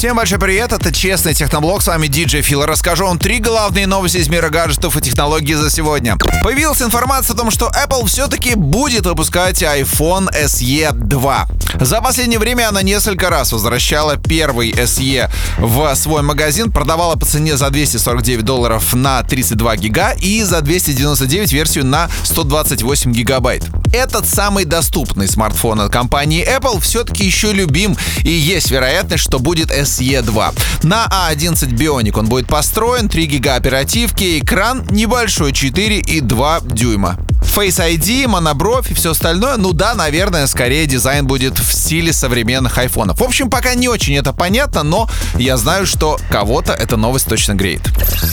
Всем большой привет, это Честный Техноблог, с вами диджей Фил. Расскажу вам три главные новости из мира гаджетов и технологий за сегодня. Появилась информация о том, что Apple все-таки будет выпускать iPhone SE 2. За последнее время она несколько раз возвращала первый SE в свой магазин, продавала по цене за 249 долларов на 32 гига и за 299 версию на 128 гигабайт. Этот самый доступный смартфон от компании Apple все-таки еще любим и есть вероятность, что будет SE 2. На A11 Bionic он будет построен, 3 гига оперативки, экран небольшой 4 и 2 дюйма. Face ID, монобровь и все остальное, ну да, наверное, скорее дизайн будет в стиле современных айфонов. В общем, пока не очень это понятно, но я знаю, что кого-то эта новость точно греет.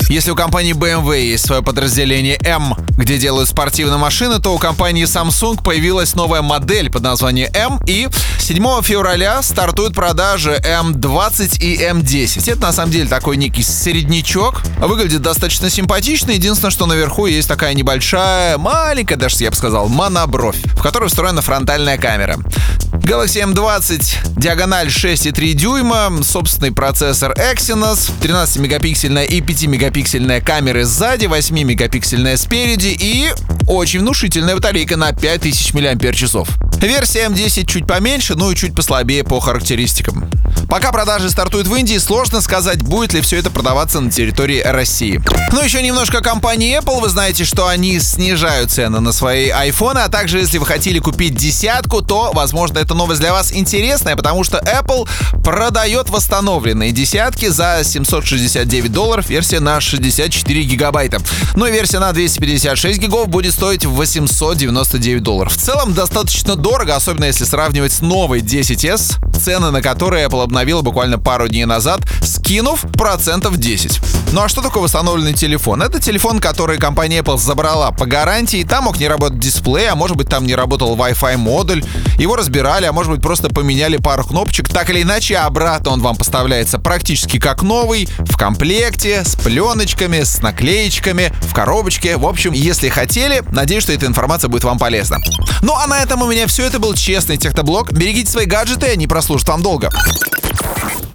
Если у компании BMW есть свое подразделение M, где делают спортивные машины, то у компании Samsung появилась новая модель под названием M, и 7 февраля стартуют продажи M20 и M10. Это на самом деле такой некий среднячок. Выглядит достаточно симпатично. Единственное, что наверху есть такая небольшая, маленькая, даже я бы сказал, монобровь, в которой встроена фронтальная камера. Galaxy M20 диагональ 6,3 дюйма, собственный процессор Exynos, 13-мегапиксельная и 5-мегапиксельная камеры сзади, 8-мегапиксельная спереди и очень внушительная батарейка на 5000 мАч. Версия M10 чуть поменьше, ну и чуть послабее по характеристикам. Пока продажи стартуют в Индии, сложно сказать, будет ли все это продаваться на территории России. Ну, еще немножко компании Apple. Вы знаете, что они снижают цены на свои iPhone, а также, если вы хотели купить десятку, то, возможно, эта новость для вас интересная, потому что Apple продает восстановленные десятки за 769 долларов, версия на 64 гигабайта. Ну и версия на 256 гигов будет стоить 899 долларов. В целом, достаточно особенно если сравнивать с новой 10s, цены на которые Apple обновила буквально пару дней назад, скинув процентов 10. Ну а что такое восстановленный телефон? Это телефон, который компания Apple забрала по гарантии. Там мог не работать дисплей, а может быть там не работал Wi-Fi модуль. Его разбирали, а может быть просто поменяли пару кнопочек. Так или иначе, обратно он вам поставляется практически как новый, в комплекте, с пленочками, с наклеечками, в коробочке. В общем, если хотели, надеюсь, что эта информация будет вам полезна. Ну а на этом у меня все. Это был честный техноблог. Берегите свои гаджеты, они прослужат вам долго.